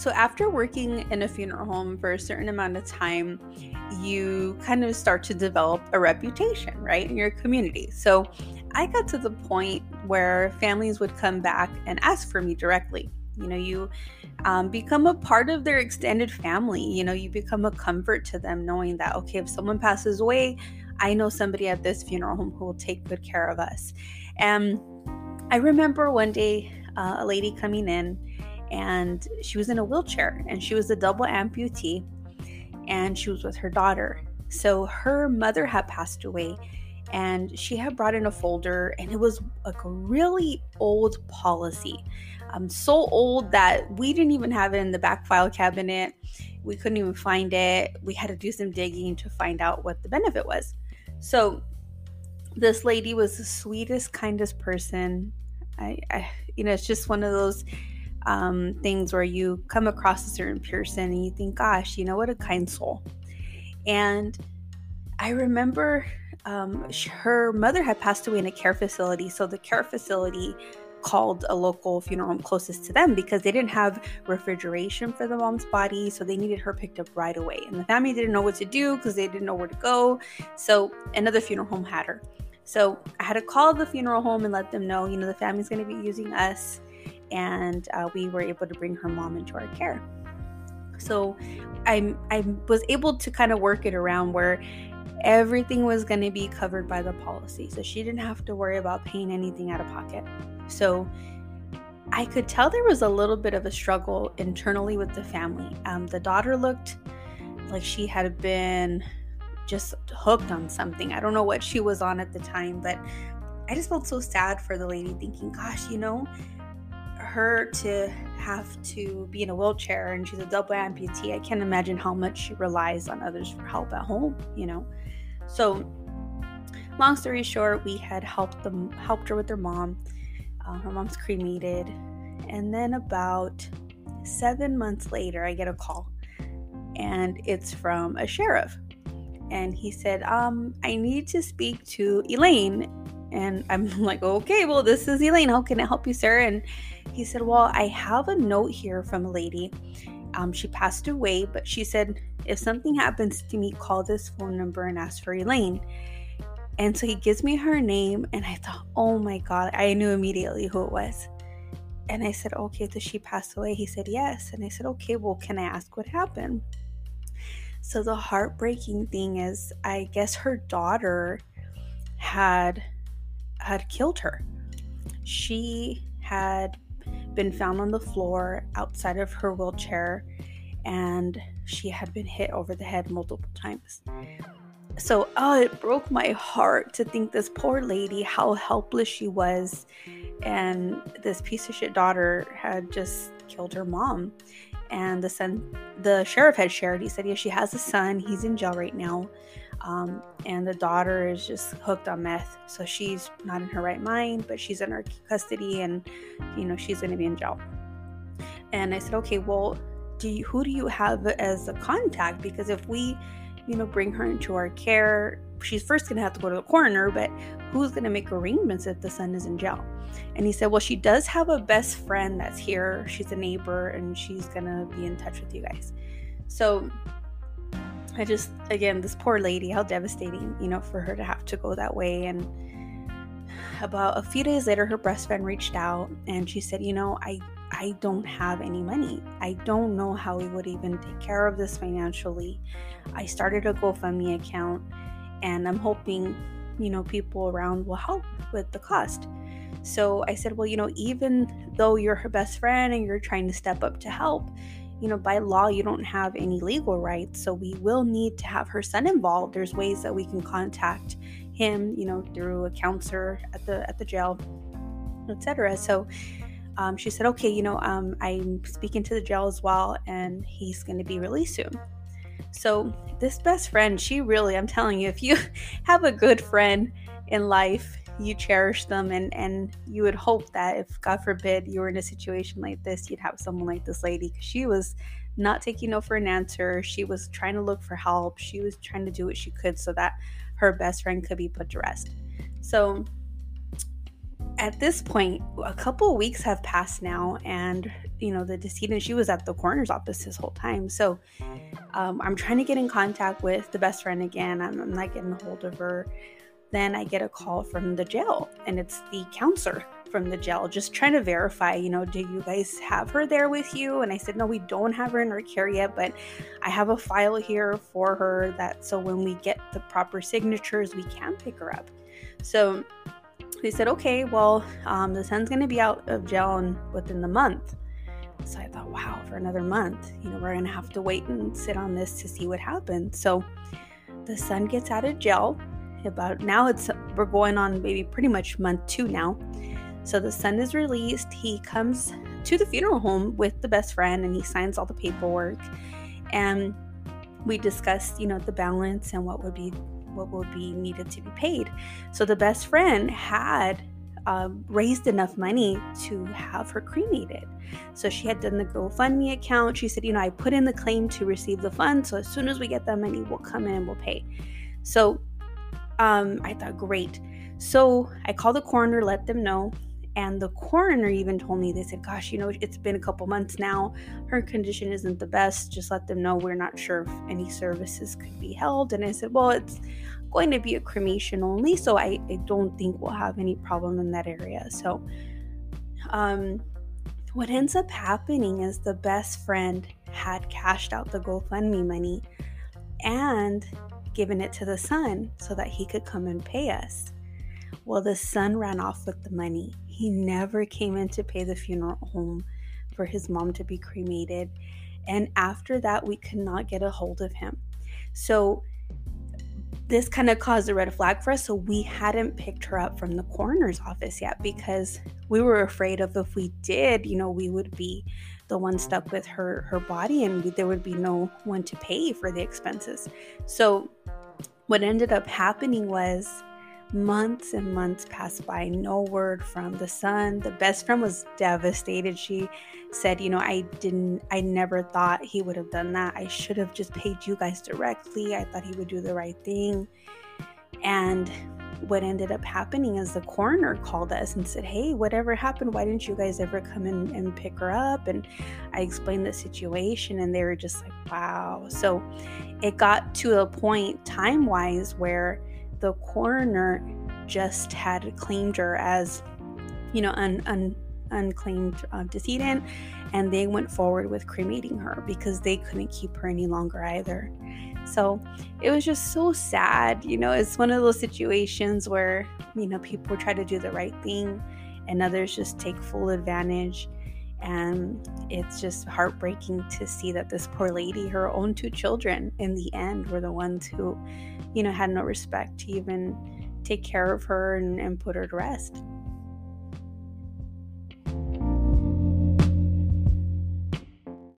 So, after working in a funeral home for a certain amount of time, you kind of start to develop a reputation, right, in your community. So, I got to the point where families would come back and ask for me directly. You know, you um, become a part of their extended family. You know, you become a comfort to them knowing that, okay, if someone passes away, I know somebody at this funeral home who will take good care of us. And I remember one day uh, a lady coming in and she was in a wheelchair and she was a double amputee and she was with her daughter. So her mother had passed away and she had brought in a folder and it was like a really old policy. Um, so old that we didn't even have it in the back file cabinet. We couldn't even find it. We had to do some digging to find out what the benefit was. So this lady was the sweetest, kindest person. I, I you know, it's just one of those um, things where you come across a certain person and you think, gosh, you know, what a kind soul. And I remember um, her mother had passed away in a care facility. So the care facility called a local funeral home closest to them because they didn't have refrigeration for the mom's body. So they needed her picked up right away. And the family didn't know what to do because they didn't know where to go. So another funeral home had her. So I had to call the funeral home and let them know, you know, the family's going to be using us. And uh, we were able to bring her mom into our care. So I, I was able to kind of work it around where everything was going to be covered by the policy. So she didn't have to worry about paying anything out of pocket. So I could tell there was a little bit of a struggle internally with the family. Um, the daughter looked like she had been just hooked on something. I don't know what she was on at the time, but I just felt so sad for the lady, thinking, gosh, you know, her to have to be in a wheelchair and she's a double amputee. I can't imagine how much she relies on others for help at home, you know. So, long story short, we had helped them, helped her with her mom. Uh, her mom's cremated, and then about seven months later, I get a call, and it's from a sheriff, and he said, "Um, I need to speak to Elaine." And I'm like, okay, well, this is Elaine. How can I help you, sir? And he said, Well, I have a note here from a lady. Um, she passed away, but she said, If something happens to me, call this phone number and ask for Elaine. And so he gives me her name, and I thought, Oh my God, I knew immediately who it was. And I said, Okay, does she pass away? He said, Yes. And I said, Okay, well, can I ask what happened? So the heartbreaking thing is, I guess her daughter had had killed her. She had been found on the floor outside of her wheelchair and she had been hit over the head multiple times. So, oh, it broke my heart to think this poor lady, how helpless she was. And this piece of shit daughter had just killed her mom. And the son, the sheriff had shared, he said, Yeah, she has a son. He's in jail right now. Um, and the daughter is just hooked on meth. So she's not in her right mind, but she's in our custody and, you know, she's going to be in jail. And I said, okay, well, do you, who do you have as a contact? Because if we, you know, bring her into our care, she's first going to have to go to the coroner, but who's going to make arrangements if the son is in jail? And he said, well, she does have a best friend that's here. She's a neighbor and she's going to be in touch with you guys. So I just, again, this poor lady, how devastating, you know, for her to have to go that way. And about a few days later, her best friend reached out and she said, you know, I, I don't have any money. I don't know how we would even take care of this financially. I started a GoFundMe account and I'm hoping, you know, people around will help with the cost. So I said, well, you know, even though you're her best friend and you're trying to step up to help, you know, by law, you don't have any legal rights. So we will need to have her son involved. There's ways that we can contact him, you know, through a counselor at the at the jail, etc. So um, she said, okay, you know, um, I'm speaking to the jail as well, and he's going to be released soon. So this best friend, she really, I'm telling you, if you have a good friend in life, you cherish them and and you would hope that if god forbid you were in a situation like this you'd have someone like this lady because she was not taking no for an answer she was trying to look for help she was trying to do what she could so that her best friend could be put to rest so at this point, a couple weeks have passed now, and you know the decedent she was at the coroner's office this whole time. So um, I'm trying to get in contact with the best friend again. I'm, I'm not getting a hold of her. Then I get a call from the jail, and it's the counselor from the jail, just trying to verify, you know, do you guys have her there with you? And I said, no, we don't have her in our care yet, but I have a file here for her that so when we get the proper signatures, we can pick her up. So they said, okay, well, um, the son's going to be out of jail in, within the month. So I thought, wow, for another month, you know, we're going to have to wait and sit on this to see what happens. So the son gets out of jail. About now, it's we're going on maybe pretty much month two now. So the son is released. He comes to the funeral home with the best friend and he signs all the paperwork. And we discussed, you know, the balance and what would be what would be needed to be paid. So the best friend had um, raised enough money to have her cremated. So she had done the GoFundMe account. She said, you know, I put in the claim to receive the funds. So as soon as we get that money, we'll come in and we'll pay. So um, I thought, great. So I called the coroner, let them know. And the coroner even told me, they said, Gosh, you know, it's been a couple months now. Her condition isn't the best. Just let them know we're not sure if any services could be held. And I said, Well, it's going to be a cremation only. So I, I don't think we'll have any problem in that area. So, um, what ends up happening is the best friend had cashed out the GoFundMe money and given it to the son so that he could come and pay us. Well, the son ran off with the money. He never came in to pay the funeral home for his mom to be cremated. And after that, we could not get a hold of him. So, this kind of caused a red flag for us. So, we hadn't picked her up from the coroner's office yet because we were afraid of if we did, you know, we would be the one stuck with her her body and there would be no one to pay for the expenses. So, what ended up happening was months and months passed by no word from the son. The best friend was devastated. She said you know i didn't i never thought he would have done that. I should have just paid you guys directly. I thought he would do the right thing. And what ended up happening is the coroner called us and said hey whatever happened why didn't you guys ever come in and pick her up and i explained the situation and they were just like wow so it got to a point time wise where the coroner just had claimed her as, you know, un, unclaimed uh, decedent, and they went forward with cremating her because they couldn't keep her any longer either. So it was just so sad. You know, it's one of those situations where, you know, people try to do the right thing and others just take full advantage. And it's just heartbreaking to see that this poor lady, her own two children, in the end, were the ones who you know, had no respect to even take care of her and, and put her to rest.